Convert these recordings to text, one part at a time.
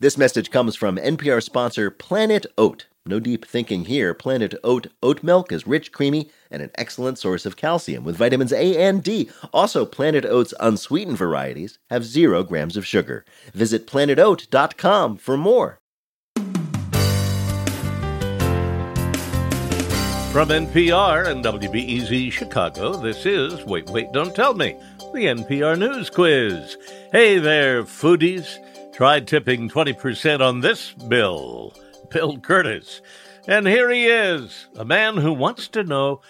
This message comes from NPR sponsor Planet Oat. No deep thinking here. Planet Oat oat milk is rich, creamy, and an excellent source of calcium with vitamins A and D. Also, Planet Oat's unsweetened varieties have zero grams of sugar. Visit planetoat.com for more. From NPR and WBEZ Chicago, this is Wait, Wait, Don't Tell Me, the NPR News Quiz. Hey there, foodies. Tried tipping 20% on this bill, Bill Kurtis. And here he is, a man who wants to know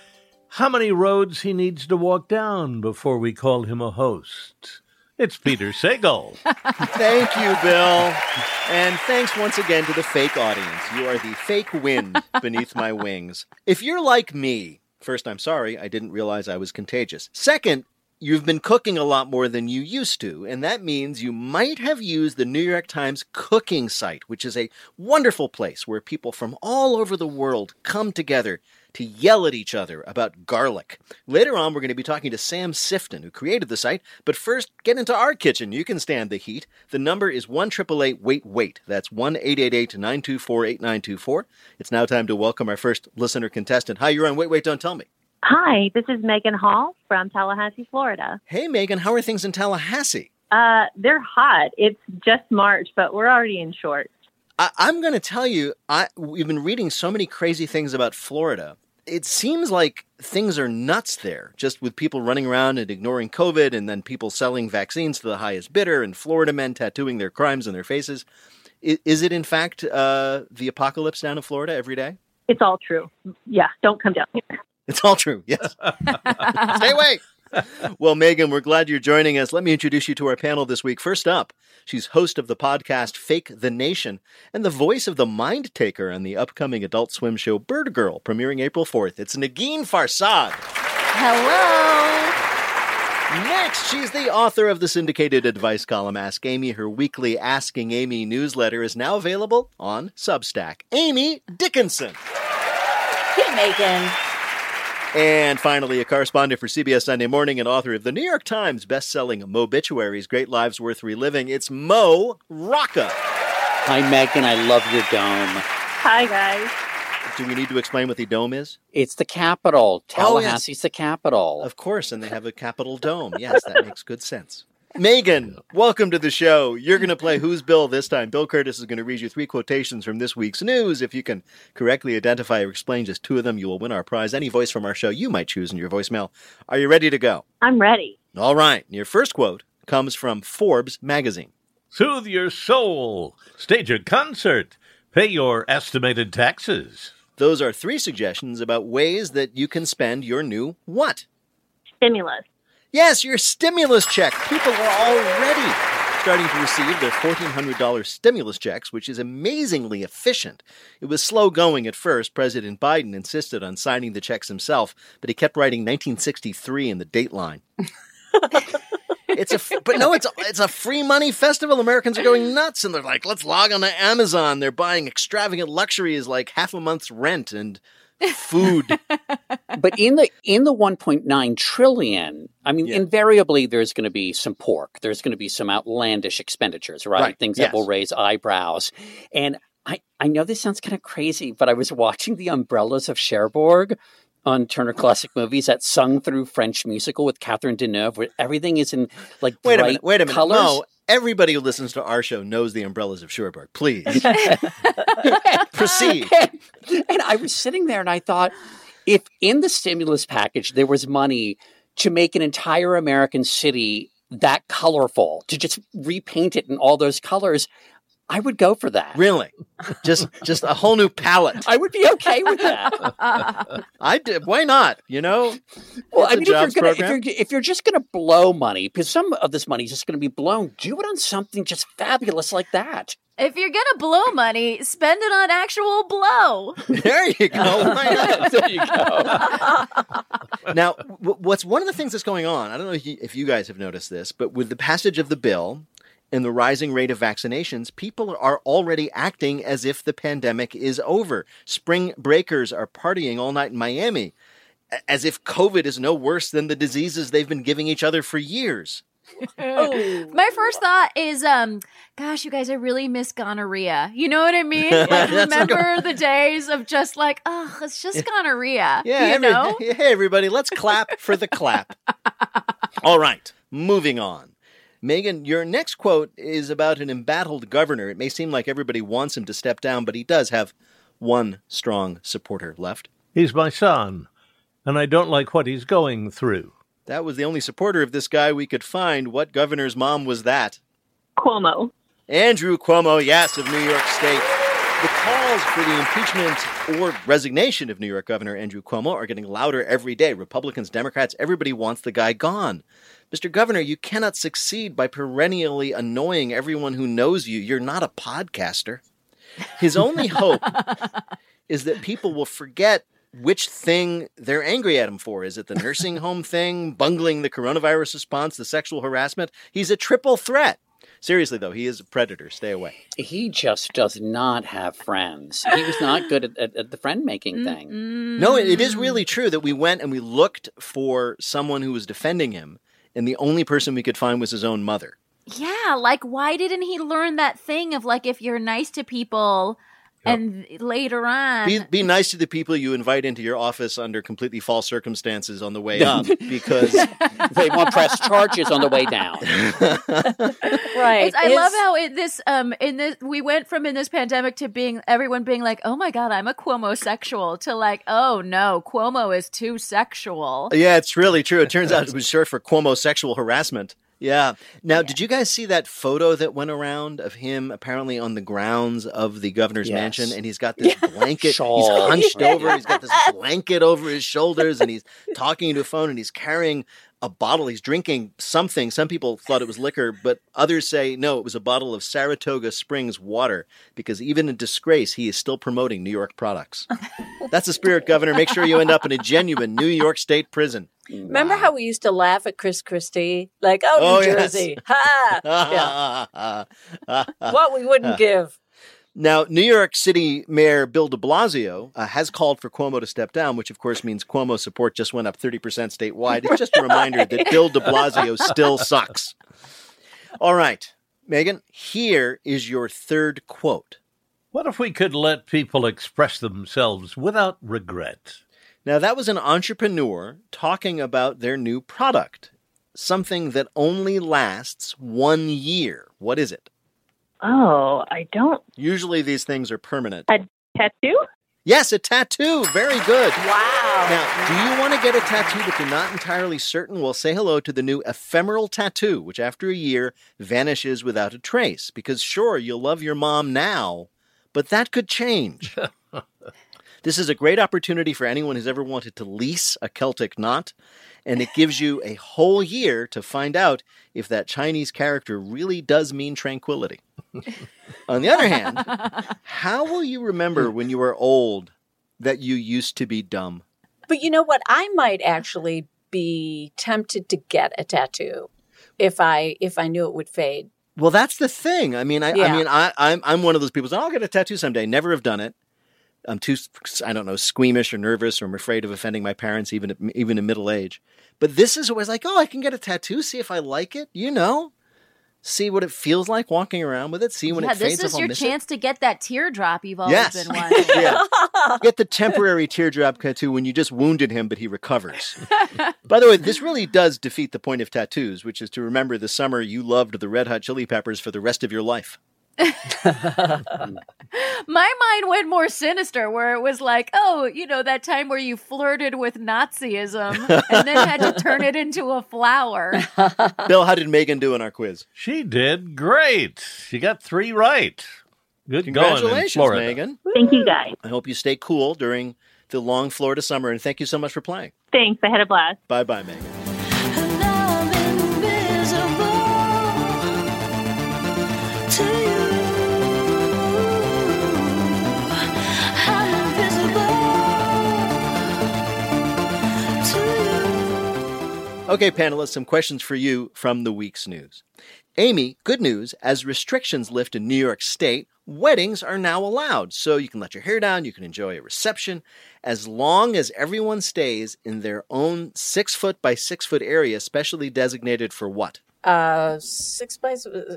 how many roads he needs to walk down before we call him a host. It's Peter Sagal. Thank you, Bill. And thanks once again to the fake audience. You are the fake wind beneath my wings. If you're like me, first, I'm sorry, I didn't realize I was contagious. Second, you've been cooking a lot more than you used to, and that means you might have used the New York Times cooking site, which is a wonderful place where people from all over the world come together to yell at each other about garlic. Later on, we're going to be talking to Sam Sifton, who created the site. But first, get into our kitchen. You can stand the heat. The number is 1 Wait Wait. That's 1 924 8924. It's now time to welcome our first listener contestant. Hi, you're on Wait Wait Don't Tell Me. Hi, this is Megan Hall from Tallahassee, Florida. Hey, Megan, how are things in Tallahassee? Uh, they're hot. It's just March, but we're already in shorts. I, am going to tell you, I, we've been reading so many crazy things about Florida. It seems like things are nuts there, just with people running around and ignoring COVID, and then people selling vaccines to the highest bidder, and Florida men tattooing their crimes on their faces. Is, is it, in fact, uh, the apocalypse down in Florida every day? It's all true. Yeah, don't come down here. It's all true. Yes. Stay away. well, Megan, we're glad you're joining us. Let me introduce you to our panel this week. First up, she's host of the podcast Fake the Nation and the voice of the Mind Taker on the upcoming Adult Swim show Birdgirl, premiering April 4th. It's Negin Farsad. Hello. Next, she's the author of the syndicated advice column Ask Amy. Her weekly Asking Amy newsletter is now available on Substack. Amy Dickinson. Hey, Megan. And finally, a correspondent for CBS Sunday Morning and author of the New York Times best-selling Mobituaries, Great Lives Worth Reliving, it's Mo Rocca. Hi, Megan. I love your dome. Hi, guys. Do we need to explain what the dome is? It's the capital. Tallahassee's oh, yes. the capital. Of course, and they have a capitol dome. Yes, that makes good sense. Megan, welcome to the show. You're going to play Who's Bill this time. Bill Kurtis is going to read you three quotations from this week's news. If you can correctly identify or explain just two of them, you will win our prize. Any voice from our show you might choose in your voicemail. Are you ready to go? I'm ready. All right. Your first quote comes from Forbes magazine. Soothe your soul. Stage a concert. Pay your estimated taxes. Those are three suggestions about ways that you can spend your new what? Stimulus. Yes, your stimulus check. People are already starting to receive their $1,400 stimulus checks, which is amazingly efficient. It was slow going at first. President Biden insisted on signing the checks himself, but he kept writing 1963 in the date line. it's a but no it's a, it's a free money festival americans are going nuts and they're like let's log on to amazon they're buying extravagant luxuries like half a month's rent and food. but in the in the 1.9 trillion, I mean, yeah. invariably there's going to be some pork. There's going to be some outlandish expenditures, right? right. Things yes. that will raise eyebrows. And I I know this sounds kind of crazy, but I was watching The Umbrellas of Cherbourg on Turner Classic Movies that sung through French musical with Catherine Deneuve, where everything is in like wait a minute, wait a minute, colors. no, everybody who listens to our show knows the umbrellas of Cherbourg. Please proceed. And, and I was sitting there and I thought, if in the stimulus package there was money to make an entire American city that colorful, to just repaint it in all those colors, I would go for that. Really? Just just a whole new palette. I would be okay with that. I did. Why not? You know. Well, I mean, if you're, gonna, if you're if you're just going to blow money, because some of this money is just going to be blown, do it on something just fabulous like that. If you're gonna blow money, spend it on actual blow. There you go. there you go. now, what's one of the things that's going on? I don't know if you, if you guys have noticed this, but with the passage of the bill, and the rising rate of vaccinations, people are already acting as if the pandemic is over. Spring breakers are partying all night in Miami, as if COVID is no worse than the diseases they've been giving each other for years. oh. My first thought is, um, gosh, you guys, I really miss gonorrhea. You know what I mean? Like, remember the days of just like, oh, it's just gonorrhea. Yeah, you every, know? hey, everybody, let's clap for the clap. All right, moving on. Megan, your next quote is about an embattled governor. It may seem like everybody wants him to step down, but he does have one strong supporter left. He's my son, and I don't like what he's going through. That was the only supporter of this guy we could find. What governor's mom was that? Cuomo. Andrew Cuomo, yes, of New York State. The calls for the impeachment or resignation of New York Governor Andrew Cuomo are getting louder every day. Republicans, Democrats, everybody wants the guy gone. Mr. Governor, you cannot succeed by perennially annoying everyone who knows you. You're not a podcaster. His only hope is that people will forget which thing they're angry at him for. Is it the nursing home thing, bungling the coronavirus response, the sexual harassment? He's a triple threat. Seriously, though, he is a predator. Stay away. He just does not have friends. He was not good at, at, at the friend making thing. Mm-hmm. No, it is really true that we went and we looked for someone who was defending him, and the only person we could find was his own mother. Yeah, like why didn't he learn that thing of like if you're nice to people, Yep. And later on, be, be nice to the people you invite into your office under completely false circumstances on the way up because they won't press charges on the way down. right. It's, I it's, love how in this um in this we went from in this pandemic to being everyone being like, oh my god, I'm a Cuomo sexual to like, oh no, Cuomo is too sexual. Yeah, it's really true. It turns out it was short for Cuomo sexual harassment. Yeah. Now, yeah. did you guys see that photo that went around of him apparently on the grounds of the governor's yes. mansion? And he's got this blanket. he's hunched over. He's got this blanket over his shoulders, and he's talking into a phone, and he's carrying a bottle. He's drinking something. Some people thought it was liquor, but others say no, it was a bottle of Saratoga Springs water because even in disgrace, he is still promoting New York products. That's the spirit, Governor. Make sure you end up in a genuine New York State prison. Remember wow. how we used to laugh at Chris Christie? Like, oh, New oh, Jersey. Yes. Ha! what we wouldn't give. Now, New York City Mayor Bill de Blasio uh, has called for Cuomo to step down, which of course means Cuomo support just went up 30% statewide. It's just a reminder that Bill de Blasio still sucks. All right, Megan, here is your third quote. What if we could let people express themselves without regret? Now, that was an entrepreneur talking about their new product, something that only lasts one year. What is it? Oh, I don't. Usually these things are permanent. A tattoo? Yes, a tattoo. Very good. Wow. Now, do you want to get a tattoo but you're not entirely certain? Well, say hello to the new ephemeral tattoo, which after a year vanishes without a trace. Because sure, you'll love your mom now, but that could change. This is a great opportunity for anyone who's ever wanted to lease a Celtic knot, and it gives you a whole year to find out if that Chinese character really does mean tranquility. On the other hand, how will you remember when you are old that you used to be dumb? But you know what? I might actually be tempted to get a tattoo if I if I knew it would fade. Well, that's the thing. I mean, I, yeah. I mean, I, I'm I'm one of those people. So I'll get a tattoo someday. Never have done it. I'm too, I don't know, squeamish or nervous, or I'm afraid of offending my parents, even at, even in middle age. But this is always like, oh, I can get a tattoo, see if I like it, you know, see what it feels like walking around with it, see when yeah, it fades. This is your chance it. to get that teardrop you've always yes. been wanting. yeah. Get the temporary teardrop tattoo when you just wounded him, but he recovers. By the way, this really does defeat the point of tattoos, which is to remember the summer you loved the Red Hot Chili Peppers for the rest of your life. My mind went more sinister, where it was like, oh, you know, that time where you flirted with Nazism and then had to turn it into a flower. Bill, how did Megan do in our quiz? She did great. She got three right. Good Congratulations, going, Megan. Thank you, guys. I hope you stay cool during the long Florida summer, and thank you so much for playing. Thanks. I had a blast. Bye bye, Megan. Okay, panelists, some questions for you from the week's news. Amy, good news. As restrictions lift in New York State, weddings are now allowed. So you can let your hair down, you can enjoy a reception, as long as everyone stays in their own six foot by six foot area, specially designated for what? Uh, six by uh,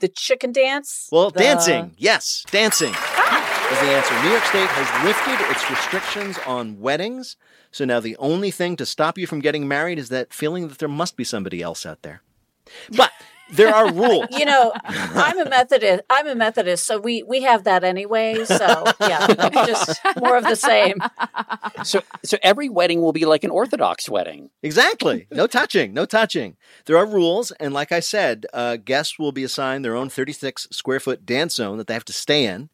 the chicken dance. Well, the... dancing. Yes, dancing ah. Is the answer. New York State has lifted its restrictions on weddings, so now the only thing to stop you from getting married is that feeling that there must be somebody else out there. But there are rules. you know, I'm a Methodist. I'm a Methodist, so we we have that anyway. So yeah, just more of the same. So so every wedding will be like an Orthodox wedding. Exactly. No touching. No touching. There are rules, and like I said, uh, guests will be assigned their own 36 square foot dance zone that they have to stay in.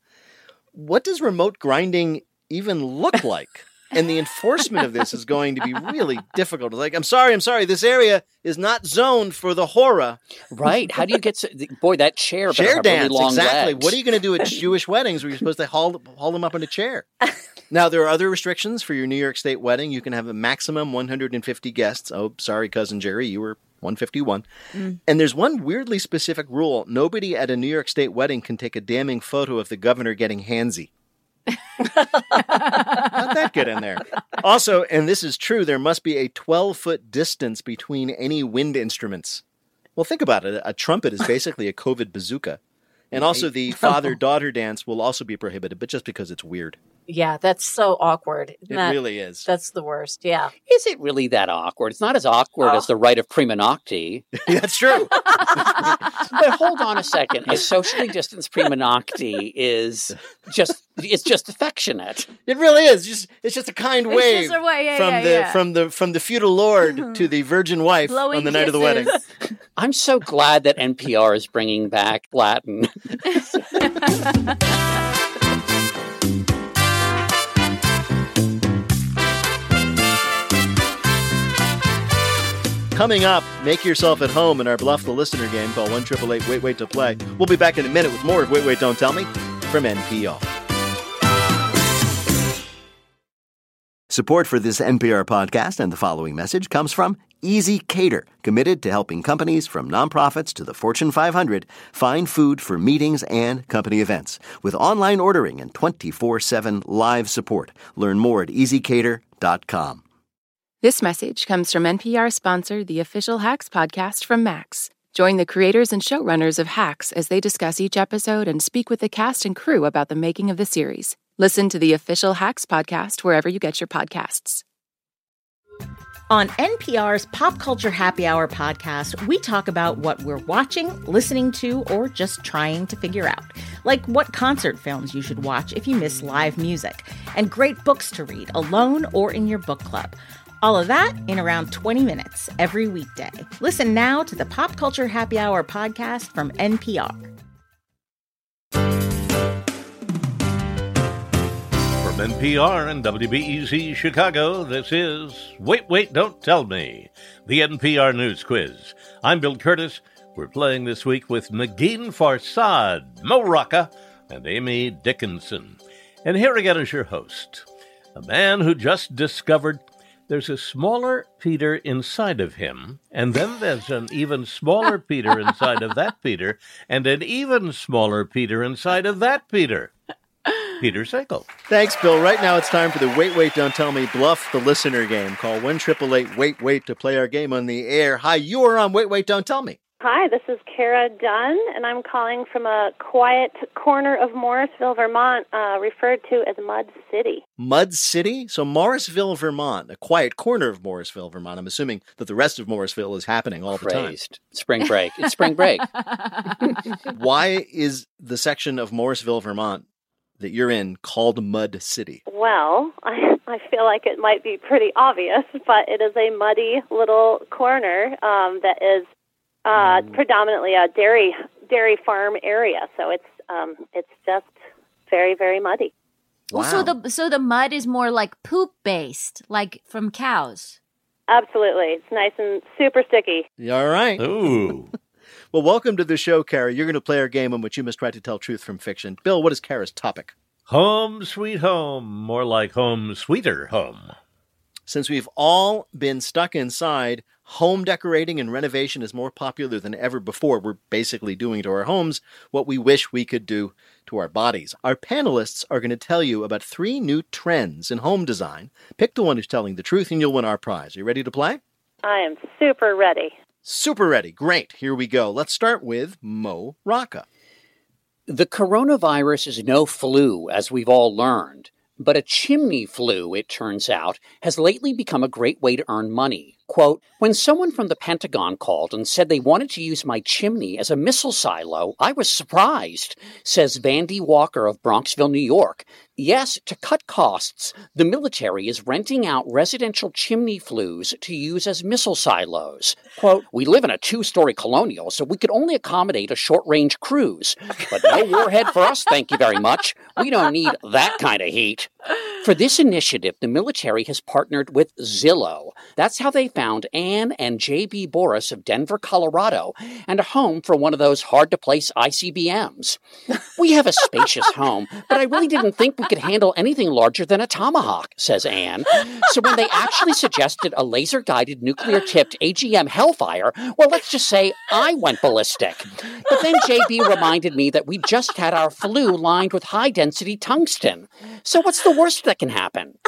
What does remote grinding even look like? and the enforcement of this is going to be really difficult. Like, I'm sorry, I'm sorry, this area is not zoned for the horror. Right? How do you get? boy, that chair. Chair dance. Really exactly. Legs. What are you going to do at Jewish weddings where you're supposed to haul haul them up in a chair? Now there are other restrictions for your New York State wedding. You can have a maximum 150 guests. Oh, sorry, cousin Jerry, you were 151. Mm. And there's one weirdly specific rule: nobody at a New York State wedding can take a damning photo of the governor getting handsy. How'd that good in there? Also, and this is true, there must be a 12 foot distance between any wind instruments. Well, think about it. A trumpet is basically a COVID bazooka. And also, the father daughter dance will also be prohibited, but just because it's weird. Yeah, that's so awkward. Isn't it that, really is. That's the worst. Yeah. Is it really that awkward? It's not as awkward oh. as the rite of prima nocte. that's true. but hold on a second. A socially distanced prima nocte is just it's just affectionate. It really is. Just it's just a kind it's wave a way, yeah, from yeah, the yeah. from the from the feudal lord to the virgin wife Blowing on the night of the wedding. I'm so glad that NPR is bringing back Latin. Coming up, make yourself at home in our Bluff the Listener game called 1 Wait Wait to Play. We'll be back in a minute with more of Wait Wait Don't Tell Me from NPR. Support for this NPR podcast and the following message comes from ezCater, committed to helping companies from nonprofits to the Fortune 500 find food for meetings and company events. With online ordering and 24 7 live support. Learn more at ezcater.com. This message comes from NPR sponsor, the official Hacks podcast from Max. Join the creators and showrunners of Hacks as they discuss each episode and speak with the cast and crew about the making of the series. Listen to the official Hacks podcast wherever you get your podcasts. On NPR's Pop Culture Happy Hour podcast, we talk about what we're watching, listening to, or just trying to figure out. Like what concert films you should watch if you miss live music, and great books to read alone or in your book club. All of that in around 20 minutes every weekday. Listen now to the Pop Culture Happy Hour podcast from NPR. From NPR and WBEZ Chicago, this is Wait, Wait, Don't Tell Me, the NPR News Quiz. I'm Bill Kurtis. We're playing this week with Negin Farsad, Mo Rocca, and Amy Dickinson. And here again is your host, a man who just discovered there's a smaller Peter inside of him, and then there's an even smaller Peter inside of that Peter, and an even smaller Peter inside of that Peter. Peter Sagal. Thanks, Bill. Right now it's time for the Wait, Wait, Don't Tell Me Bluff the Listener game. Call 1 Wait, Wait to play our game on the air. Hi, you are on Wait, Wait, Don't Tell Me. Hi, this is Kara Dunn, and I'm calling from a quiet corner of Morrisville, Vermont, uh, referred to as Mud City. Mud City? So, Morrisville, Vermont, a quiet corner of Morrisville, Vermont. I'm assuming that the rest of Morrisville is happening all Crazed. the time. Spring break. It's spring break. Why is the section of Morrisville, Vermont that you're in called Mud City? Well, I, I feel like it might be pretty obvious, but it is a muddy little corner um, that is uh, mm. predominantly a dairy dairy farm area, so it's um, it's just very very muddy. Wow. so the so the mud is more like poop based, like from cows. Absolutely, it's nice and super sticky. All right. Ooh. well, welcome to the show, Kara. You're going to play our game in which you must try to tell truth from fiction. Bill, what is Kara's topic? Home sweet home, more like home sweeter home. Since we've all been stuck inside, home decorating and renovation is more popular than ever before. We're basically doing to our homes what we wish we could do to our bodies. Our panelists are going to tell you about three new trends in home design. Pick the one who's telling the truth and you'll win our prize. Are you ready to play? I am super ready. Super ready. Great. Here we go. Let's start with Mo Rocca. The coronavirus is no flu, as we've all learned. But a chimney flue, it turns out, has lately become a great way to earn money. Quote, when someone from the Pentagon called and said they wanted to use my chimney as a missile silo, I was surprised, says Vandy Walker of Bronxville, New York. Yes, to cut costs, the military is renting out residential chimney flues to use as missile silos. Quote, we live in a two story colonial, so we could only accommodate a short range cruise. But no warhead for us, thank you very much. We don't need that kind of heat. For this initiative, the military has partnered with Zillow. That's how they found Anne and J.B. Boris of Denver, Colorado, and a home for one of those hard to place ICBMs. We have a spacious home, but I really didn't think we could handle anything larger than a tomahawk, says Anne. So when they actually suggested a laser guided nuclear tipped AGM Hellfire, well, let's just say I went ballistic. But then JB reminded me that we just had our flue lined with high density tungsten. So what's the worst that can happen?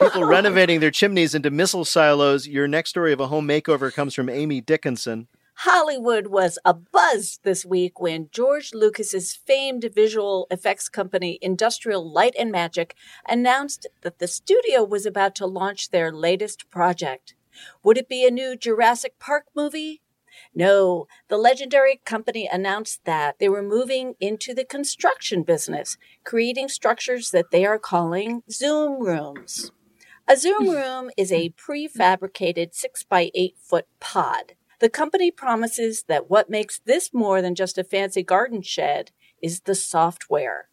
People renovating their chimneys into missile silos. Your next story of a home makeover comes from Amy Dickinson. Hollywood was abuzz this week when George Lucas's famed visual effects company Industrial Light and Magic announced that the studio was about to launch their latest project. Would it be a new Jurassic Park movie? No, the legendary company announced that they were moving into the construction business, creating structures that they are calling Zoom rooms. A Zoom room is a prefabricated 6 by 8 foot pod. The company promises that what makes this more than just a fancy garden shed is the software.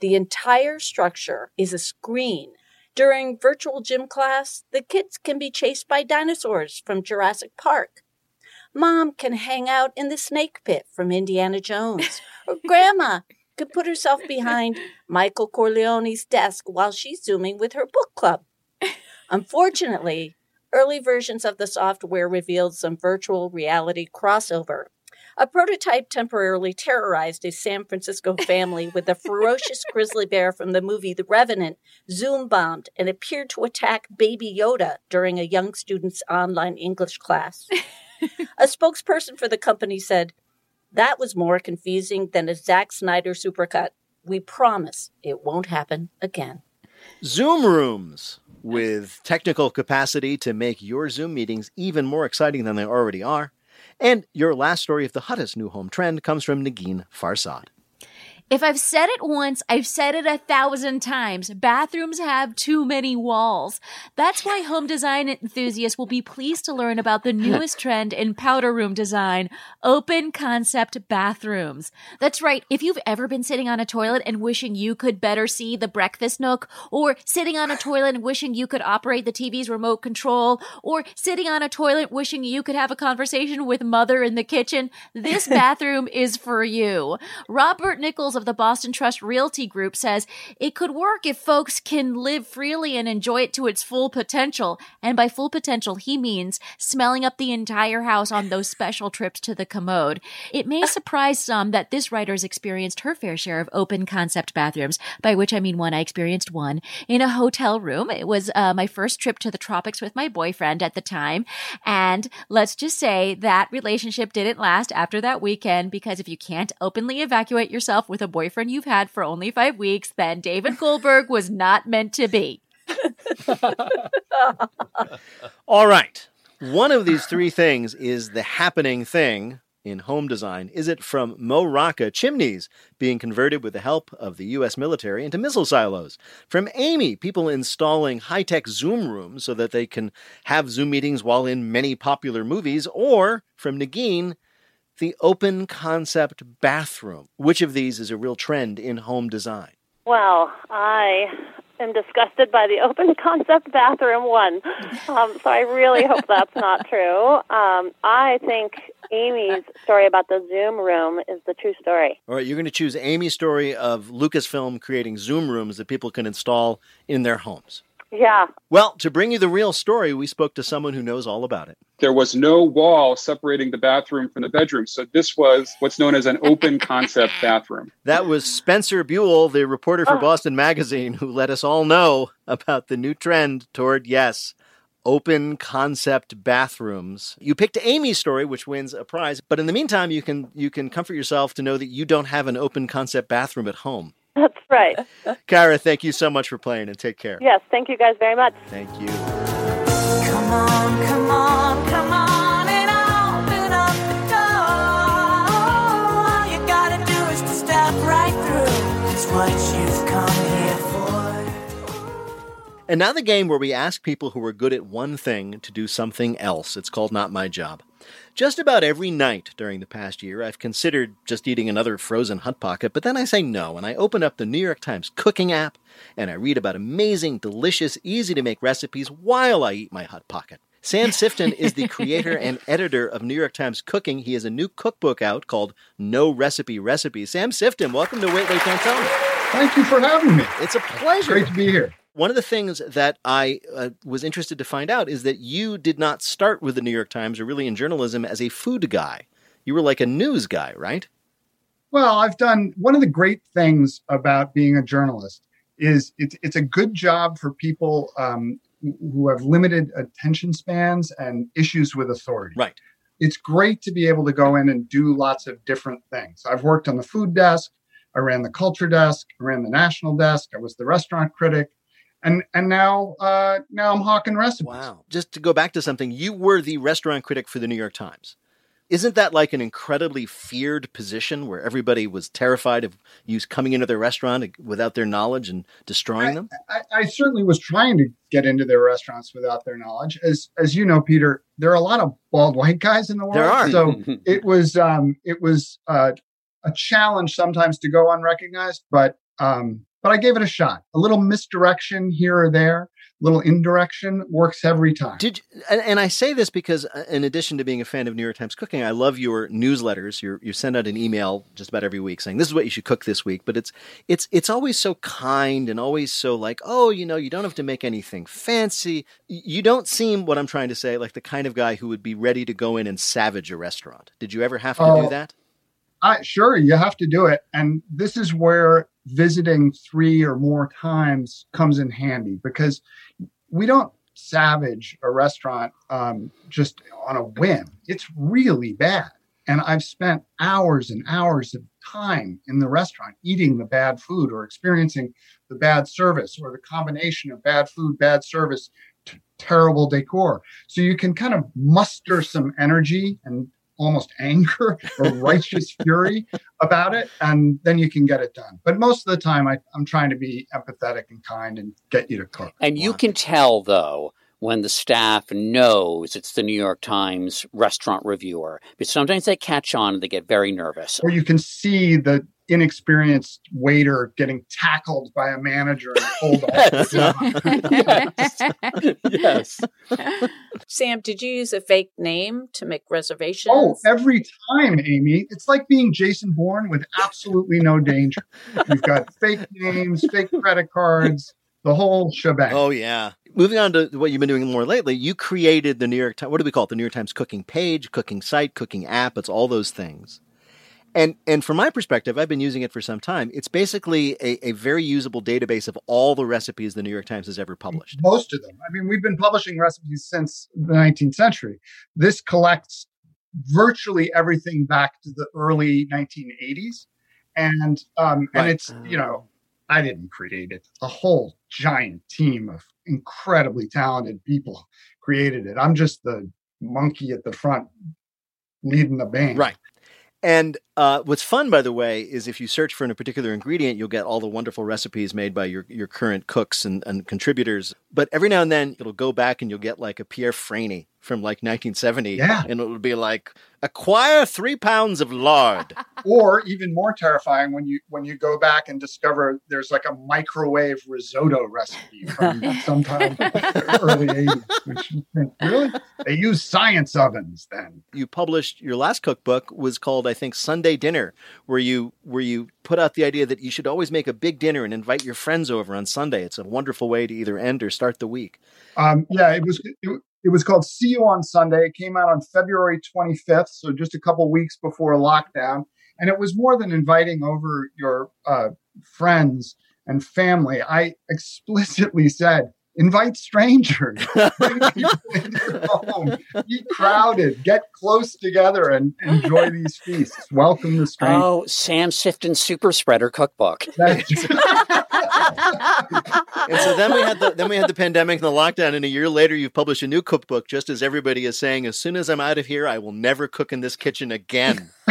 The entire structure is a screen. During virtual gym class, the kids can be chased by dinosaurs from Jurassic Park. Mom can hang out in the snake pit from Indiana Jones. or Grandma could put herself behind Michael Corleone's desk while she's zooming with her book club. Unfortunately, Early versions of the software revealed some virtual reality crossover. A prototype temporarily terrorized a San Francisco family with a ferocious grizzly bear from the movie The Revenant zoom bombed and appeared to attack Baby Yoda during a young student's online English class. a spokesperson for the company said, That was more confusing than a Zack Snyder supercut. We promise it won't happen again. Zoom rooms with technical capacity to make your Zoom meetings even more exciting than they already are. And your last story of the hottest new home trend comes from Negin Farsad. If I've said it once, I've said it a thousand times. Bathrooms have too many walls. That's why home design enthusiasts will be pleased to learn about the newest trend in powder room design, open concept bathrooms. That's right. If you've ever been sitting on a toilet and wishing you could better see the breakfast nook, or sitting on a toilet and wishing you could operate the TV's remote control, or sitting on a toilet wishing you could have a conversation with mother in the kitchen, this bathroom is for you. Robert Nichols of the Boston Trust Realty Group says it could work if folks can live freely and enjoy it to its full potential. And by full potential, he means smelling up the entire house on those special trips to the commode. It may surprise some that this writer's experienced her fair share of open concept bathrooms, by which I mean one, I experienced one in a hotel room. It was uh, my first trip to the tropics with my boyfriend at the time. And let's just say that relationship didn't last after that weekend because if you can't openly evacuate yourself with a boyfriend you've had for only five weeks, then David Goldberg was not meant to be. All right. One of these three things is the happening thing in home design. Is it from Mo Rocca chimneys being converted with the help of the U.S. military into missile silos? From Amy, people installing high tech Zoom rooms so that they can have Zoom meetings while in many popular movies? Or from Negin, the open concept bathroom. Which of these is a real trend in home design? Well, I am disgusted by the open concept bathroom one. Um, so I really hope that's not true. Um, I think Amy's story about the Zoom room is the true story. All right, you're going to choose Amy's story of Lucasfilm creating Zoom rooms that people can install in their homes. Yeah. Well, to bring you the real story, we spoke to someone who knows all about it. There was no wall separating the bathroom from the bedroom. So this was what's known as an open concept bathroom. That was Spencer Buell, the reporter for oh. Boston Magazine, who let us all know about the new trend toward, yes, open concept bathrooms. You picked Amy's story, which wins a prize, but in the meantime, you can you can comfort yourself to know that you don't have an open concept bathroom at home. That's right. Kara, thank you so much for playing and take care. Yes, thank you guys very much. Thank you. Come on, come on, come on and open up the door. All you gotta do is to step right through. It's what you've come here for. And now the game where we ask people who are good at one thing to do something else. It's called Not My Job. Just about every night during the past year, I've considered just eating another frozen Hot Pocket, but then I say no, and I open up the New York Times cooking app and I read about amazing, delicious, easy to make recipes while I eat my Hot Pocket. Sam Sifton is the creator and editor of New York Times Cooking. He has a new cookbook out called No Recipe Recipes. Sam Sifton, welcome to Wait, Wait, Don't Tell Me. Thank you for having me. It's a pleasure. Great to be here. One of the things that I uh, was interested to find out is that you did not start with the New York Times or really in journalism as a food guy. You were like a news guy, right? Well, I've done one of the great things about being a journalist is it's it's a good job for people um, who have limited attention spans and issues with authority. Right. It's great to be able to go in and do lots of different things. I've worked on the food desk. I ran the culture desk. I ran the national desk. I was the restaurant critic and and now uh, now I'm hawking recipes. Wow! Just to go back to something, you were the restaurant critic for the New York Times. Isn't that like an incredibly feared position where everybody was terrified of you coming into their restaurant without their knowledge and destroying I, them? I, I, certainly was trying to get into their restaurants without their knowledge. As as you know, Peter, there are a lot of bald white guys in the world. There are. So it was um, it was uh, a challenge sometimes to go unrecognized, but um, but I gave it a shot. A little misdirection here or there, a little indirection works every time. Did and I say this because uh, in addition to being a fan of New York Times cooking, I love your newsletters. you you send out an email just about every week saying this is what you should cook this week, but it's it's it's always so kind and always so like, "Oh, you know, you don't have to make anything fancy." You don't seem what I'm trying to say like the kind of guy who would be ready to go in and savage a restaurant. Did you ever have to do that? I, sure, you have to do it. And this is where visiting three or more times comes in handy because we don't savage a restaurant um, just on a whim. It's really bad. And I've spent hours and hours of time in the restaurant eating the bad food or experiencing the bad service or the combination of bad food, bad service, t- terrible decor. So you can kind of muster some energy and almost anger or righteous fury about it, and then you can get it done. But most of the time, I, am trying to be empathetic and kind and get you to cook. And you can tell, though, when the staff knows it's the New York Times restaurant reviewer, but sometimes they catch on and they get very nervous. Or you can see the inexperienced waiter getting tackled by a manager and pulled off. yes. yes. Sam, did you use a fake name to make reservations? Oh, every time, Amy. It's like being Jason Bourne with absolutely no danger. You've got fake names, fake credit cards, the whole shebang. Oh, yeah. Moving on to what you've been doing more lately, you created the New York Times. What do we call it? The New York Times cooking page, cooking site, cooking app. It's all those things. And and from my perspective, I've been using it for some time. It's basically a, a, very usable database of all the recipes the New York Times has ever published. Most of them. I mean, we've been publishing recipes since the 19th century. This collects virtually everything back to the early 1980s, and um, right. and it's you know I didn't create it. A whole giant team of incredibly talented people created it. I'm just the monkey at the front leading the band. Right. And uh, what's fun, by the way, is if you search for a particular ingredient, you'll get all the wonderful recipes made by your, your current cooks and, and contributors. But every now and then, it'll go back and you'll get like a Pierre Franey from like 1970. Yeah. And it'll be like, acquire three pounds of lard. or even more terrifying when you when you go back and discover there's like a microwave risotto recipe from sometime early 80s. Which really? They use science ovens then. You published your last cookbook was called, I think, Sunday Dinner, where you where you put out the idea that you should always make a big dinner and invite your friends over on Sunday. It's a wonderful way to either end or start the week. Um, yeah, it was it, it was called See You on Sunday. It came out on February 25th, so just a couple weeks before lockdown. And it was more than inviting over your uh, friends and family. I explicitly said, invite strangers, bring people into your home, be crowded, get close together, and enjoy these feasts. Welcome the strangers. Oh, Sam Sifton Super Spreader Cookbook. and so then we had the then we had the pandemic and the lockdown, and a year later, you've published a new cookbook. Just as everybody is saying, as soon as I'm out of here, I will never cook in this kitchen again.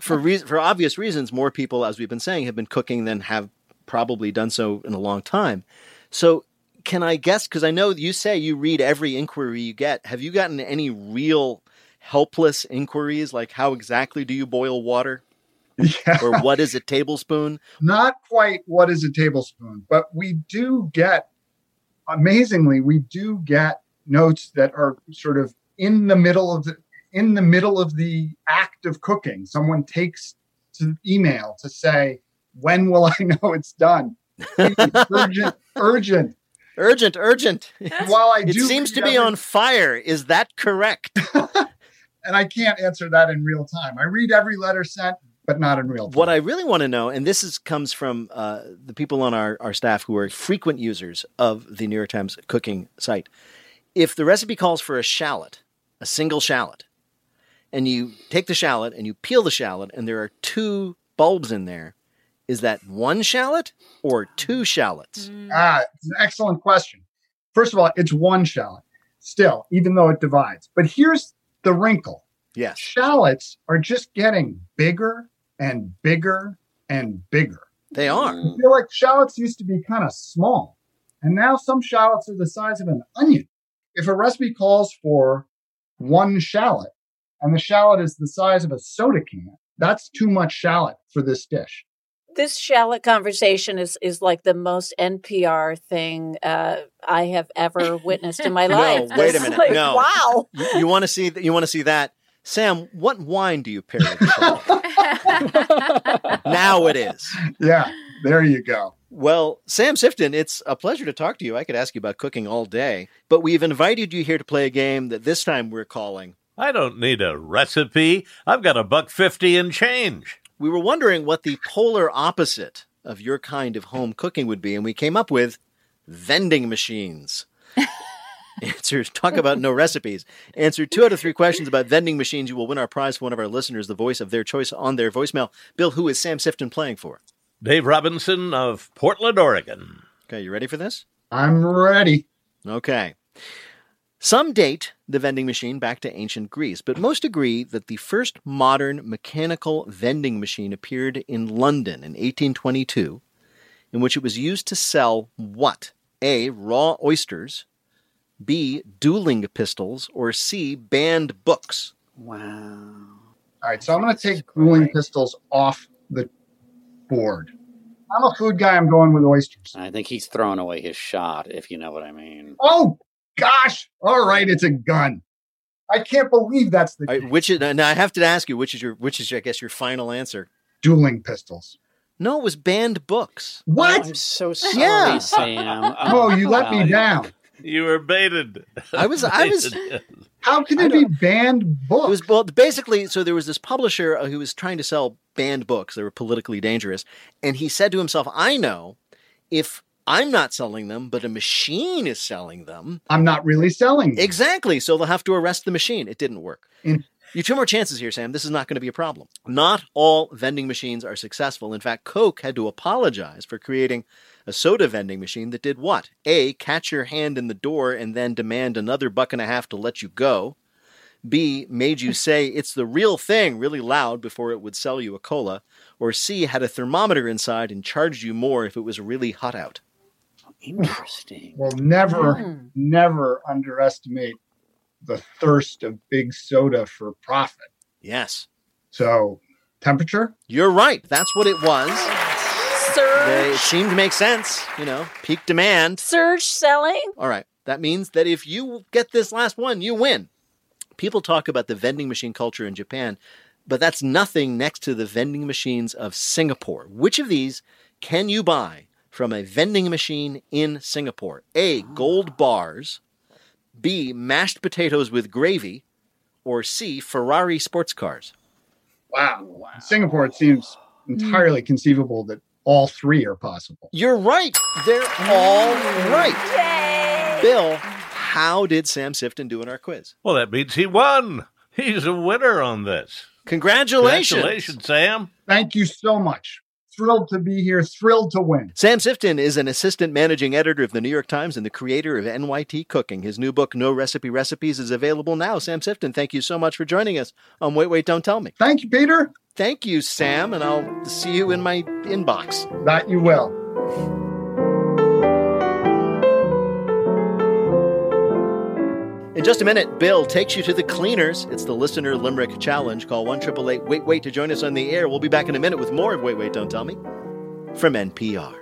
for re- for obvious reasons, more people, as we've been saying, have been cooking than have probably done so in a long time. So, can I guess? Because I know you say you read every inquiry you get. Have you gotten any real helpless inquiries, like how exactly do you boil water? Yeah. Or what is a tablespoon? Not quite what is a tablespoon, but we do get, amazingly, we do get notes that are sort of in the middle of the in the middle of the act of cooking. Someone takes to email to say, "When will I know it's done?" Urgent, urgent, urgent, urgent. While I do, it seems to be on fire. Is that correct? and I can't answer that in real time. I read every letter sent, but not in real time. What I really want to know, and this is comes from uh, the people on our, our staff who are frequent users of the New York Times cooking site. If the recipe calls for a shallot, a single shallot, and you take the shallot and you peel the shallot, and there are two bulbs in there, is that one shallot or two shallots? Mm. Ah, it's an excellent question. First of all, it's one shallot still, even though it divides. But here's the wrinkle. Yes. Shallots are just getting bigger and bigger and bigger. They are. I feel like shallots used to be kind of small, and now some shallots are the size of an onion. If a recipe calls for one shallot and the shallot is the size of a soda can, that's too much shallot for this dish this shallot conversation is is like the most NPR thing uh, I have ever witnessed in my life. no, wait a minute. Like, no, wow. You, you want to see? You want to see that? Sam, what wine do you pair with now it is. Yeah, there you go. Well, Sam Sifton, it's a pleasure to talk to you. I could ask you about cooking all day, but we've invited you here to play a game that this time we're calling. I don't need a recipe. I've got a buck fifty and change we were wondering what the polar opposite of your kind of home cooking would be, and we came up with vending machines. Answer talk about no recipes. Answer two out of three questions about vending machines. You will win our prize for one of our listeners, the voice of their choice on their voicemail. Bill, who is Sam Sifton playing for? Dave Robinson of Portland, Oregon. Okay, you ready for this? I'm ready. Okay. Some date the vending machine back to ancient Greece, but most agree that the first modern mechanical vending machine appeared in London in 1822, in which it was used to sell what? A. Raw oysters, B. Dueling pistols, or C. Banned books. Wow. All right, so I'm going to take dueling pistols off the board. I'm a food guy. I'm going with oysters. I think he's throwing away his shot, if you know what I mean. Oh, gosh, all right, it's a gun. I can't believe that's the right, which is now I have to ask you which is your which is your, I guess your final answer. Dueling pistols. No, it was banned books. What? Oh, I'm so sorry, yeah. Sam. Oh, you let me down. You were baited. I was. I was. How can it be banned books? It was well, basically. So there was this publisher uh, who was trying to sell banned books. that were politically dangerous, and he said to himself, "I know if I'm not selling them, but a machine is selling them. I'm not really selling them. Exactly. So they'll have to arrest the machine. It didn't work. Mm. You have two more chances here, Sam. This is not going to be a problem. Not all vending machines are successful. In fact, Coke had to apologize for creating a soda vending machine that did what? A, catch your hand in the door and then demand another buck and a half to let you go. B, made you say it's the real thing really loud before it would sell you a cola. Or C, had a thermometer inside and charged you more if it was really hot out. Interesting. Well, never, mm. never underestimate the thirst of big soda for profit. Yes. So, temperature? You're right. That's what it was. Surge. It seemed to make sense, you know, peak demand. Surge selling. All right. That means that if you get this last one, you win. People talk about the vending machine culture in Japan, but that's nothing next to the vending machines of Singapore. Which of these can you buy from a vending machine in Singapore. A. Gold bars. B. Mashed potatoes with gravy. Or C. Ferrari sports cars. Wow. wow. In Singapore, it seems entirely mm. conceivable that all three are possible. You're right. They're all right. Yay! Bill, how did Sam Sifton do in our quiz? Well, that means he won. He's a winner on this. Congratulations. Congratulations, Sam. Thank you so much. Thrilled to be here, thrilled to win. Sam Sifton is an assistant managing editor of the New York Times and the creator of NYT Cooking. His new book, No Recipe Recipes, is available now. Sam Sifton, thank you so much for joining us on Wait, Wait, Don't Tell Me. Thank you, Peter. Thank you, Sam, and I'll see you in my inbox. That you will. In just a minute, Bill takes you to the cleaners. It's the listener limerick challenge. Call one triple eight wait wait to join us on the air. We'll be back in a minute with more of Wait Wait Don't Tell Me from NPR.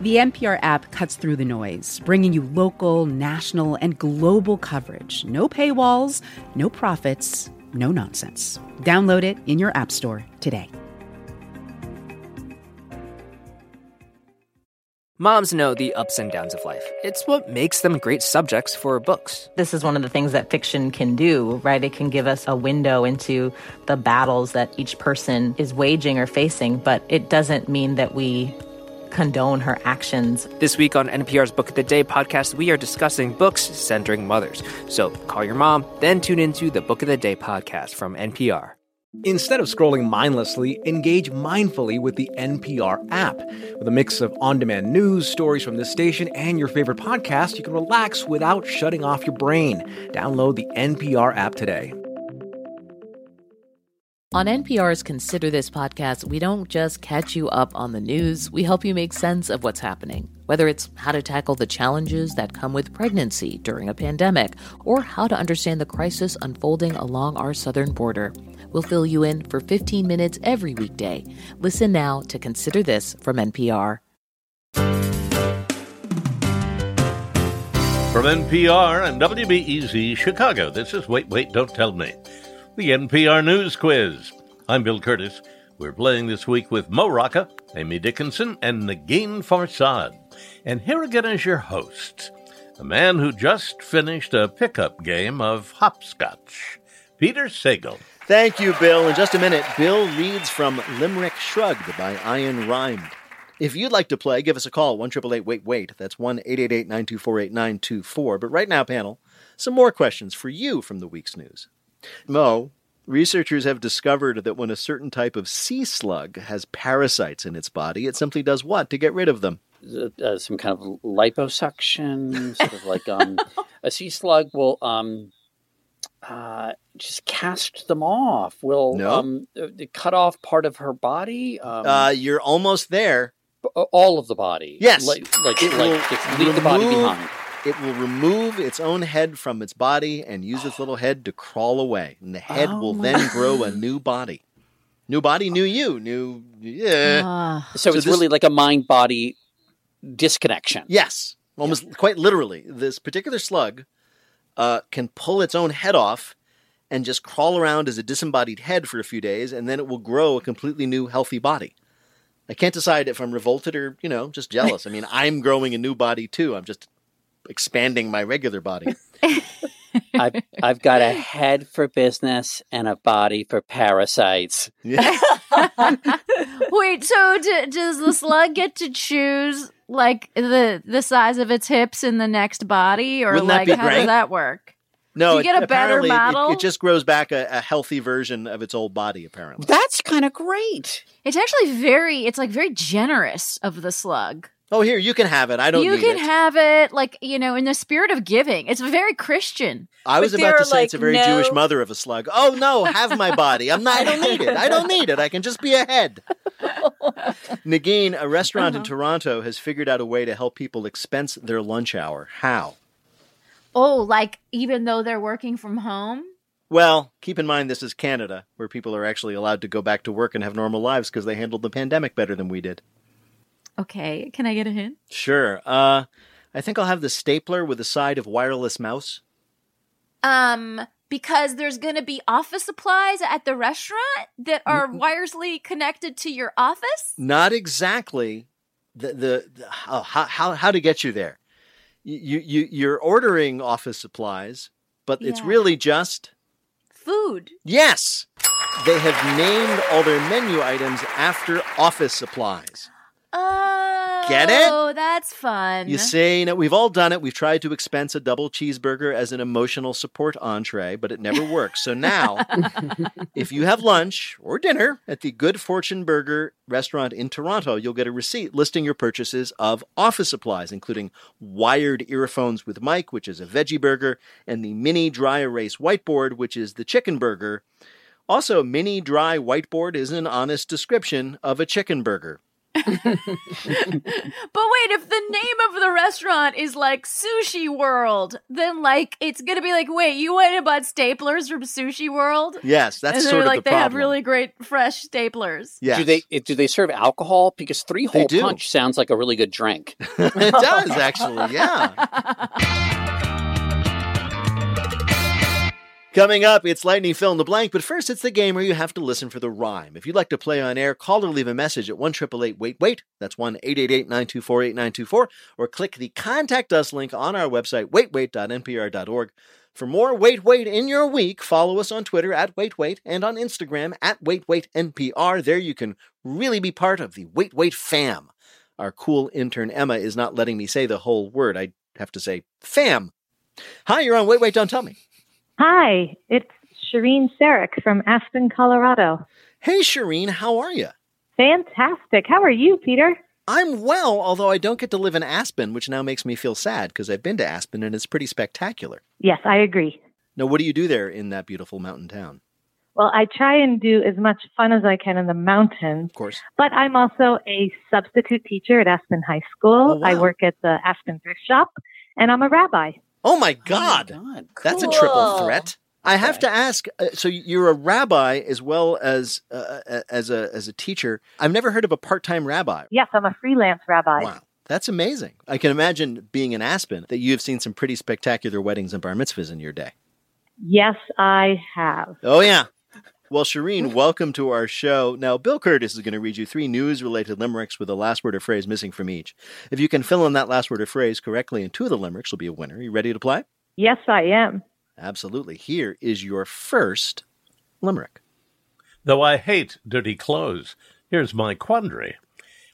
The NPR app cuts through the noise, bringing you local, national, and global coverage. No paywalls, no profits, no nonsense. Download it in your App Store today. Moms know the ups and downs of life. It's what makes them great subjects for books. This is one of the things that fiction can do, right? It can give us a window into the battles that each person is waging or facing, but it doesn't mean that we condone her actions. This week on NPR's Book of the Day podcast, we are discussing books centering mothers. So call your mom, then tune into the Book of the Day podcast from NPR. Instead of scrolling mindlessly, engage mindfully with the NPR app. With a mix of on demand news, stories from this station, and your favorite podcast, you can relax without shutting off your brain. Download the NPR app today. On NPR's Consider This podcast, we don't just catch you up on the news, we help you make sense of what's happening. Whether it's how to tackle the challenges that come with pregnancy during a pandemic, or how to understand the crisis unfolding along our southern border. We'll fill you in for 15 minutes every weekday. Listen now to Consider This from NPR. From NPR and WBEZ Chicago, this is Wait, Wait, Don't Tell Me the NPR News Quiz. I'm Bill Kurtis. We're playing this week with Mo Rocca, Amy Dickinson, and Negin Farsad. And here again is your host, a man who just finished a pickup game of hopscotch, Peter Sagal. Thank you, Bill. In just a minute, Bill reads from Limerick Shrugged by Ian Rhymed. If you'd like to play, give us a call, 1 Wait Wait. That's 1 888 924 8924. But right now, panel, some more questions for you from the week's news. Mo, researchers have discovered that when a certain type of sea slug has parasites in its body, it simply does what to get rid of them? Uh, some kind of liposuction, sort of like um, a sea slug will um, uh, just cast them off. Will no. um, uh, cut off part of her body. Um, uh, you're almost there. All of the body. Yes, like like, like leave the body behind it will remove its own head from its body and use its little head to crawl away. And the head oh will then grow a new body. New body, new you, new yeah. Uh, so, so, it's this, really like a mind body disconnection. Yes, almost yeah. quite literally. This particular slug uh, can pull its own head off and just crawl around as a disembodied head for a few days, and then it will grow a completely new, healthy body. I can't decide if I'm revolted or, you know, just jealous. I mean, I'm growing a new body too. I'm just expanding my regular body. I've, I've got a head for business and a body for parasites. Yeah. Wait, so d- does the slug get to choose like the the size of its hips in the next body, or Wouldn't like how great? does that work? No, Do you get a better model. It, it, just grows back a, a, healthy version of its old body. Apparently, that's kind of great. It's actually very. It's like very generous of the slug. Oh, here you can have it. I don't. You can it. have it, like you know, in the spirit of giving. It's very Christian. I was about to say like, it's a very no... Jewish mother of a slug. Oh no, have my body. I'm not. I don't need it. I don't need it. I can just be a head. Negin, a restaurant uh-huh. in Toronto, has figured out a way to help people expense their lunch hour. How? Oh, like even though they're working from home. Well, keep in mind this is Canada, where people are actually allowed to go back to work and have normal lives because they handled the pandemic better than we did. Okay, can I get a hint? Sure. Uh, I think I'll have the stapler with a side of wireless mouse. Um, because there's going to be office supplies at the restaurant that are wirelessly connected to your office? Not exactly. The the, the oh, how, how how to get you there. You you you're ordering office supplies, but yeah. it's really just food. Yes. They have named all their menu items after office supplies. Oh, get it? Oh, that's fun. You see, you know, we've all done it. We've tried to expense a double cheeseburger as an emotional support entree, but it never works. So now, if you have lunch or dinner at the Good Fortune Burger restaurant in Toronto, you'll get a receipt listing your purchases of office supplies, including wired earphones with mic, which is a veggie burger, and the mini dry erase whiteboard, which is the chicken burger. Also, mini dry whiteboard is an honest description of a chicken burger. but wait, if the name of the restaurant is like Sushi World, then like it's gonna be like, wait, you went and bought staplers from Sushi World? Yes, that's and sort of like the they have really great fresh staplers. Yeah. Do they do they serve alcohol? Because three hole punch sounds like a really good drink. it does actually, yeah. Coming up, it's Lightning Fill in the Blank, but first it's the game where you have to listen for the rhyme. If you'd like to play on air, call or leave a message at 1 Wait Wait. That's 1 924 8924, or click the Contact Us link on our website, waitwait.npr.org. For more Wait Wait in your week, follow us on Twitter at Wait Wait and on Instagram at Wait Wait NPR. There you can really be part of the Wait Wait fam. Our cool intern Emma is not letting me say the whole word. I have to say fam. Hi, you're on Wait Wait, Don't Tell Me. Hi, it's Shireen Sarek from Aspen, Colorado. Hey, Shireen, how are you? Fantastic. How are you, Peter? I'm well, although I don't get to live in Aspen, which now makes me feel sad because I've been to Aspen and it's pretty spectacular. Yes, I agree. Now, what do you do there in that beautiful mountain town? Well, I try and do as much fun as I can in the mountains. Of course. But I'm also a substitute teacher at Aspen High School. Oh, wow. I work at the Aspen Thrift Shop, and I'm a rabbi. Oh my God. Oh my God. That's a triple threat. I have to ask. Uh, so you're a rabbi as well as uh, uh, as a as a teacher. I've never heard of a part time rabbi. Yes, I'm a freelance rabbi. Wow, that's amazing. I can imagine being in Aspen that you have seen some pretty spectacular weddings and bar mitzvahs in your day. Yes, I have. Oh yeah. Well, Shireen, mm-hmm. welcome to our show. Now, Bill Kurtis is going to read you three news related limericks with a last word or phrase missing from each. If you can fill in that last word or phrase correctly in two of the limericks, you'll be a winner. Are you ready to play? Yes, I am. Absolutely. Here is your first limerick. Though I hate dirty clothes, here's my quandary.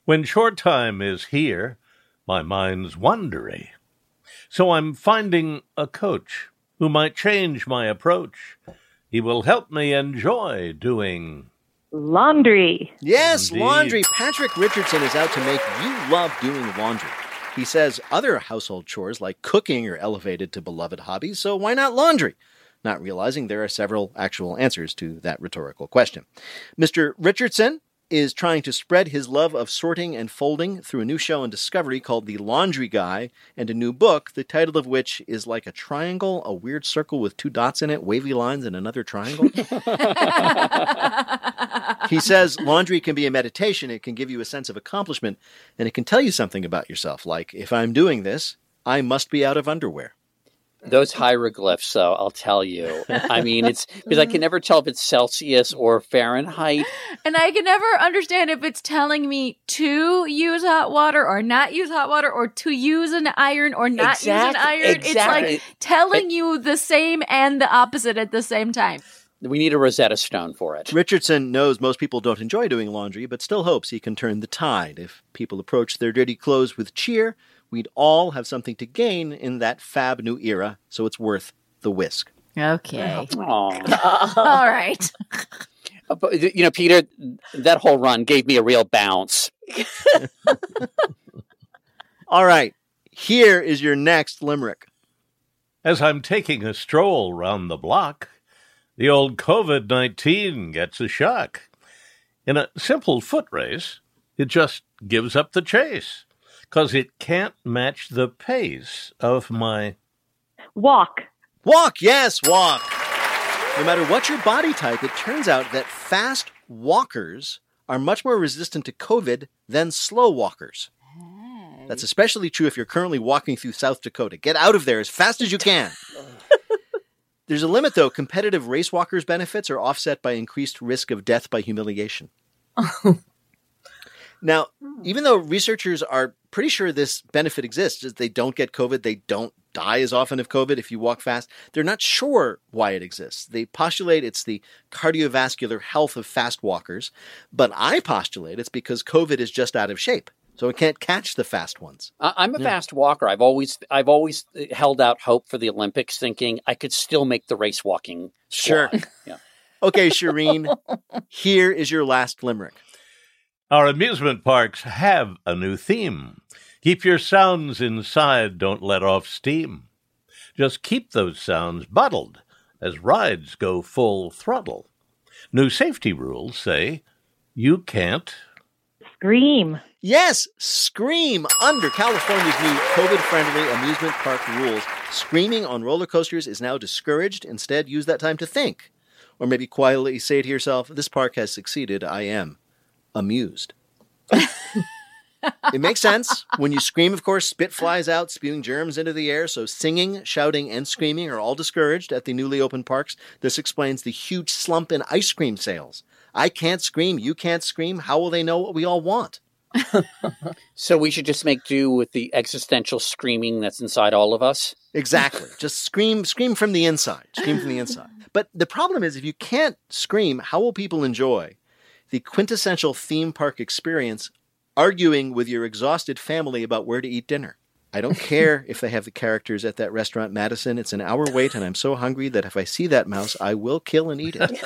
When short time is here, my mind's wandery. So I'm finding a coach who might change my approach he will help me enjoy doing laundry. Yes, Indeed. laundry. Patrick Richardson is out to make you love doing laundry. He says other household chores like cooking are elevated to beloved hobbies, so why not laundry? Not realizing there are several actual answers to that rhetorical question. Mr. Richardson is trying to spread his love of sorting and folding through a new show on Discovery called The Laundry Guy and a new book, the title of which is like a triangle, a weird circle with two dots in it, wavy lines, and another triangle. he says laundry can be a meditation, it can give you a sense of accomplishment, and it can tell you something about yourself, like, if I'm doing this, I must be out of underwear. Those hieroglyphs, though I'll tell you. I mean, it's because I can never tell if it's Celsius or Fahrenheit. And I can never understand if it's telling me to use hot water or not use hot water or to use an iron or not exactly, use an iron. Exactly. It's like telling you the same and the opposite at the same time. We need a Rosetta Stone for it. Richardson knows most people don't enjoy doing laundry, but still hopes he can turn the tide. If people approach their dirty clothes with cheer, we'd all have something to gain in that fab new era, so it's worth the whisk. Okay. All right. Uh, you know, Peter, that whole run gave me a real bounce. All right. Here is your next limerick. As I'm taking a stroll round the block, the old COVID 19 gets a shock. In a simple foot race, it just gives up the chase because it can't match the pace of my walk. Walk, yes, walk. No matter what your body type, it turns out that fast walkers are much more resistant to COVID than slow walkers. That's especially true if you're currently walking through South Dakota. Get out of there as fast as you can. There's a limit, though. Competitive race walkers' benefits are offset by increased risk of death by humiliation. Oh, now, hmm. even though researchers are pretty sure this benefit exists, is they don't get COVID, they don't die as often of COVID if you walk fast. They're not sure why it exists. They postulate it's the cardiovascular health of fast walkers, but I postulate it's because COVID is just out of shape. So it can't catch the fast ones. I'm a yeah. fast walker. I've always I've always uh, held out hope for the Olympics, thinking I could still make the race walking. Sure. yeah. Okay, Shireen, here is your last limerick. Our amusement parks have a new theme. Keep your sounds inside, don't let off steam. Just keep those sounds bottled as rides go full throttle. New safety rules say you can't scream. Yes, scream under California's new COVID friendly amusement park rules. Screaming on roller coasters is now discouraged. Instead, use that time to think. Or maybe quietly say to yourself, This park has succeeded. I am amused. it makes sense. When you scream, of course, spit flies out, spewing germs into the air. So singing, shouting, and screaming are all discouraged at the newly opened parks. This explains the huge slump in ice cream sales. I can't scream, you can't scream. How will they know what we all want? so we should just make do with the existential screaming that's inside all of us. Exactly. just scream, scream from the inside. Scream from the inside. But the problem is, if you can't scream, how will people enjoy the quintessential theme park experience arguing with your exhausted family about where to eat dinner. I don't care if they have the characters at that restaurant, Madison. It's an hour wait, and I'm so hungry that if I see that mouse, I will kill and eat it.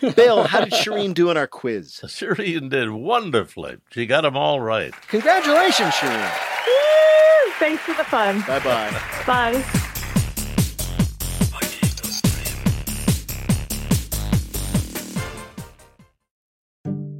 Bill, how did Shireen do in our quiz? Shireen did wonderfully. She got them all right. Congratulations, Shireen. Woo! Thanks for the fun. Bye-bye. Bye.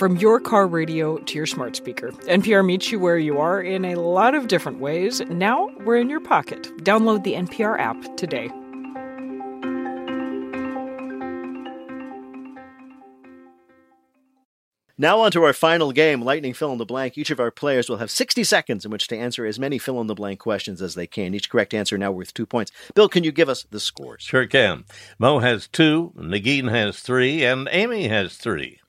From your car radio to your smart speaker, NPR meets you where you are in a lot of different ways. Now we're in your pocket. Download the NPR app today. Now, on to our final game, Lightning Fill in the Blank. Each of our players will have 60 seconds in which to answer as many fill in the blank questions as they can. Each correct answer now worth two points. Bill, can you give us the scores? Sure can. Mo has two, Negin has three, and Amy has three.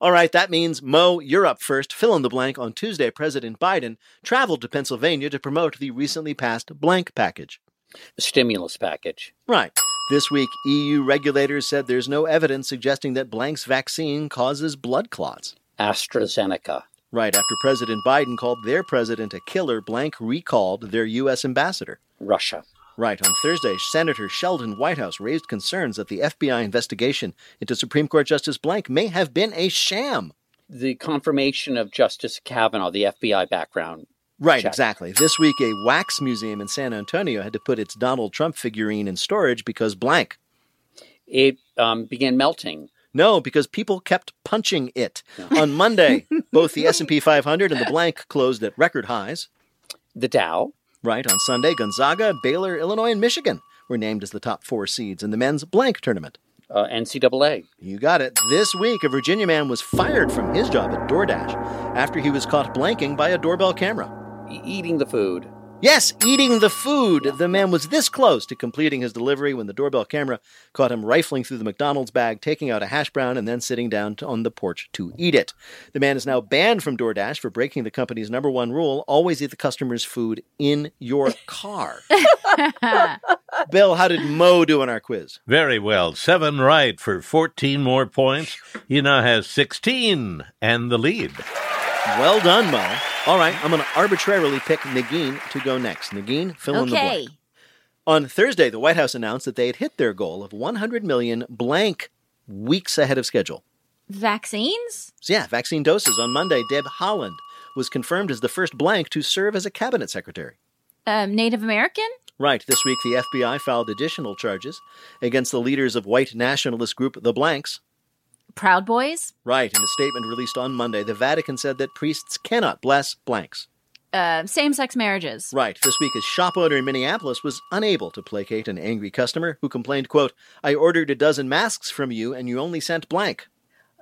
All right, that means, Mo, you're up first. Fill in the blank. On Tuesday, President Biden traveled to Pennsylvania to promote the recently passed blank package. The stimulus package. Right. This week, EU regulators said there's no evidence suggesting that blank's vaccine causes blood clots. AstraZeneca. Right after President Biden called their president a killer, blank recalled their U.S. ambassador. Russia. Right. On Thursday, Senator Sheldon Whitehouse raised concerns that the FBI investigation into Supreme Court Justice Blank may have been a sham. The confirmation of Justice Kavanaugh, the FBI background. Right, check. exactly. This week, a wax museum in San Antonio had to put its Donald Trump figurine in storage because blank. It um, began melting. No, because people kept punching it. On Monday, both the S&P 500 and the blank closed at record highs. The Dow Right, on Sunday, Gonzaga, Baylor, Illinois, and Michigan were named as the top four seeds in the men's blank tournament. Uh, NCAA. You got it. This week, a Virginia man was fired from his job at DoorDash after he was caught blanking by a doorbell camera. E- eating the food. Yes, eating the food. The man was this close to completing his delivery when the doorbell camera caught him rifling through the McDonald's bag, taking out a hash brown, and then sitting down on the porch to eat it. The man is now banned from DoorDash for breaking the company's number one rule always eat the customer's food in your car. Bill, how did Mo do in our quiz? Very well. Seven right for 14 more points. He now has 16 and the lead. Well done, Mo. All right, I'm going to arbitrarily pick Negin to go next. Negin, fill in the Okay. blank. On Thursday, the White House announced that they had hit their goal of 100 million blank weeks ahead of schedule. Vaccines? So yeah, vaccine doses. On Monday, Deb Haaland was confirmed as the first blank to serve as a cabinet secretary. Um, Native American? Right. This week, the FBI filed additional charges against the leaders of white nationalist group The Blanks. Proud Boys? Right. In a statement released on Monday, the Vatican said that priests cannot bless blanks. Uh, same sex marriages. Right. This week, a shop owner in Minneapolis was unable to placate an angry customer who complained, quote, I ordered a dozen masks from you and you only sent blank.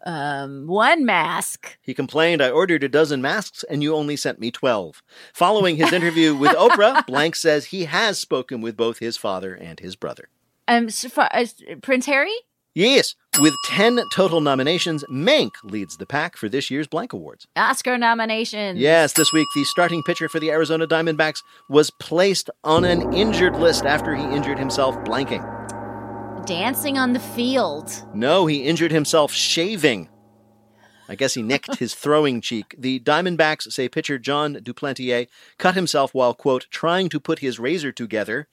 Um, one mask. He complained, I ordered a dozen masks and you only sent me 12. Following his interview with Oprah, Blank says he has spoken with both his father and his brother. Um, so far, uh, Prince Harry? Yes, with 10 total nominations, Mank leads the pack for this year's Blank Awards. Oscar nominations. Yes, this week the starting pitcher for the Arizona Diamondbacks was placed on an injured list after he injured himself blanking dancing on the field. No, he injured himself shaving. I guess he nicked his throwing cheek. The Diamondbacks say pitcher Jon Duplantier cut himself while, quote, trying to put his razor together,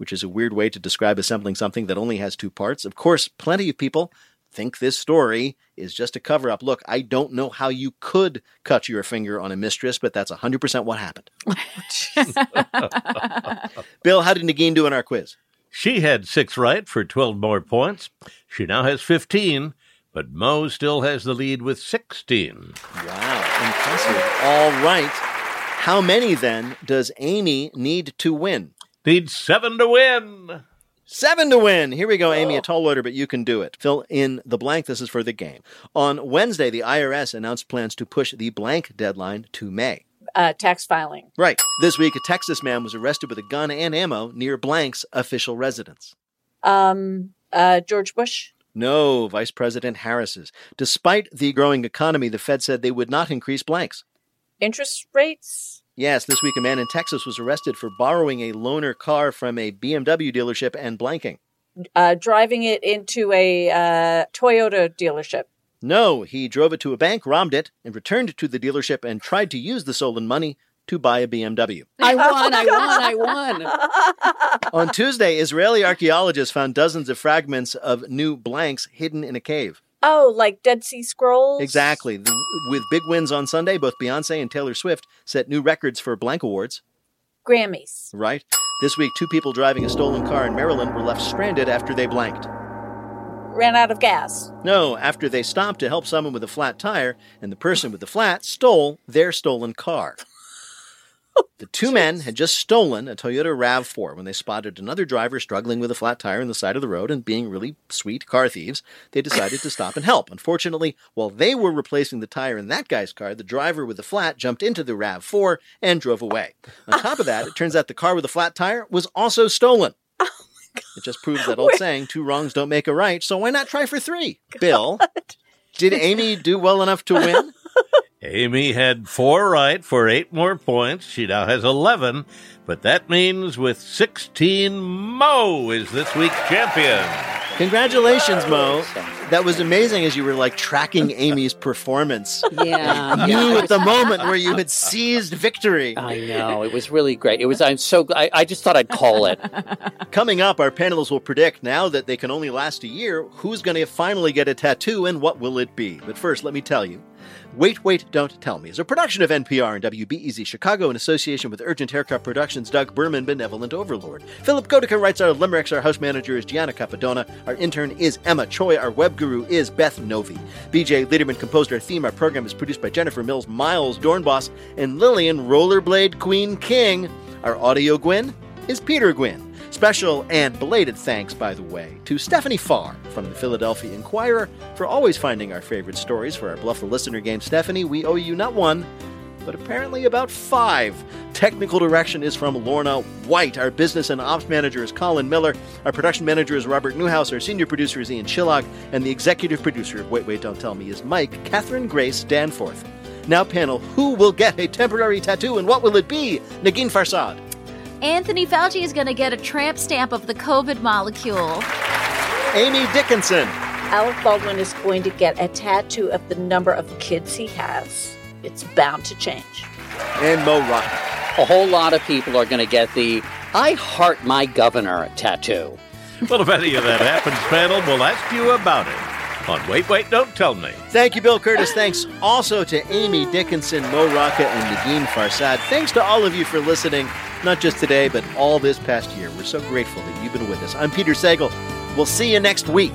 which is a weird way to describe assembling something that only has two parts. Of course, plenty of people think this story is just a cover up. Look, I don't know how you could cut your finger on a mistress, but that's 100% what happened. Bill, how did Negin do in our quiz? She had six right for 12 more points. She now has 15, but Mo still has the lead with 16. Wow, impressive. All right. How many then does Amy need to win? Need seven to win. Seven to win. Here we go, Amy. A tall order, but you can do it. Fill in the blank. This is for the game. On Wednesday, the IRS announced plans to push the blank deadline to May uh, tax filing. Right. This week, a Texas man was arrested with a gun and ammo near Blank's official residence. Um, uh, George Bush? No, Vice President Harris's. Despite the growing economy, the Fed said they would not increase blanks. Interest rates? Yes, this week a man in Texas was arrested for borrowing a loaner car from a BMW dealership and blanking. Uh, driving it into a uh, Toyota dealership. No, he drove it to a bank, robbed it, and returned to the dealership and tried to use the stolen money to buy a BMW. I won, I won, I won. On Tuesday, Israeli archaeologists found dozens of fragments of new blanks hidden in a cave. Oh, like Dead Sea Scrolls? Exactly. With big wins on Sunday, both Beyonce and Taylor Swift set new records for blank awards. Grammys. Right. This week, two people driving a stolen car in Maryland were left stranded after they blanked ran out of gas. No, after they stopped to help someone with a flat tire, and the person with the flat stole their stolen car. The two men had just stolen a Toyota RAV4 when they spotted another driver struggling with a flat tire on the side of the road and being really sweet car thieves. They decided to stop and help. Unfortunately, while they were replacing the tire in that guy's car, the driver with the flat jumped into the RAV4 and drove away. On top of that, it turns out the car with the flat tire was also stolen. It just proves that old saying, two wrongs don't make a right, so why not try for three? God. Bill, did Amy do well enough to win? Amy had four right for eight more points. She now has 11, but that means with 16, Mo is this week's champion. Congratulations, Mo. That was amazing as you were like tracking Amy's performance. Yeah. You knew at the moment where you had seized victory. I know. It was really great. It was, I'm so, I, I just thought I'd call it. Coming up, our panelists will predict now that they can only last a year who's going to finally get a tattoo and what will it be. But first, let me tell you Wait, Wait, Don't Tell Me is a production of NPR and WBEZ Chicago in association with Urgent Haircut Productions' Doug Berman, Benevolent Overlord. Philipp Goedicke writes our limericks. Our house manager is Gianna Capadona. Our intern is Emma Choi. Our web guru is Beth Novey. BJ Leiderman composed our theme. Our program is produced by Jennifer Mills, Miles Doornbos, and Lillian Rollerblade Queen King. Our audio Gwyn is Peter Gwinn. Special and belated thanks, by the way, to Stephanie Farr from the Philadelphia Inquirer for always finding our favorite stories for our Bluff the Listener game. Stephanie, we owe you not one, but apparently about five. Technical direction is from Lorna White. Our business and ops manager is Colin Miller. Our production manager is Robert Newhouse. Our senior producer is Ian Chillag. And the executive producer of Wait, Wait, Don't Tell Me is Mike Catherine Grace Danforth. Now, panel, who will get a temporary tattoo and what will it be? Negin Farsad. Anthony Fauci is going to get a tramp stamp of the COVID molecule. Amy Dickinson. Alec Baldwin is going to get a tattoo of the number of kids he has. It's bound to change. And Mo Rocca. A whole lot of people are going to get the I heart my governor tattoo. Well, if any of that happens, panel, we'll ask you about it on Wait, Wait, Don't Tell Me. Thank you, Bill Kurtis. Thanks also to Amy Dickinson, Mo Rocca, and Negin Farsad. Thanks to all of you for listening. not just today, but all this past year. We're so grateful that you've been with us. I'm Peter Sagal. We'll see you next week.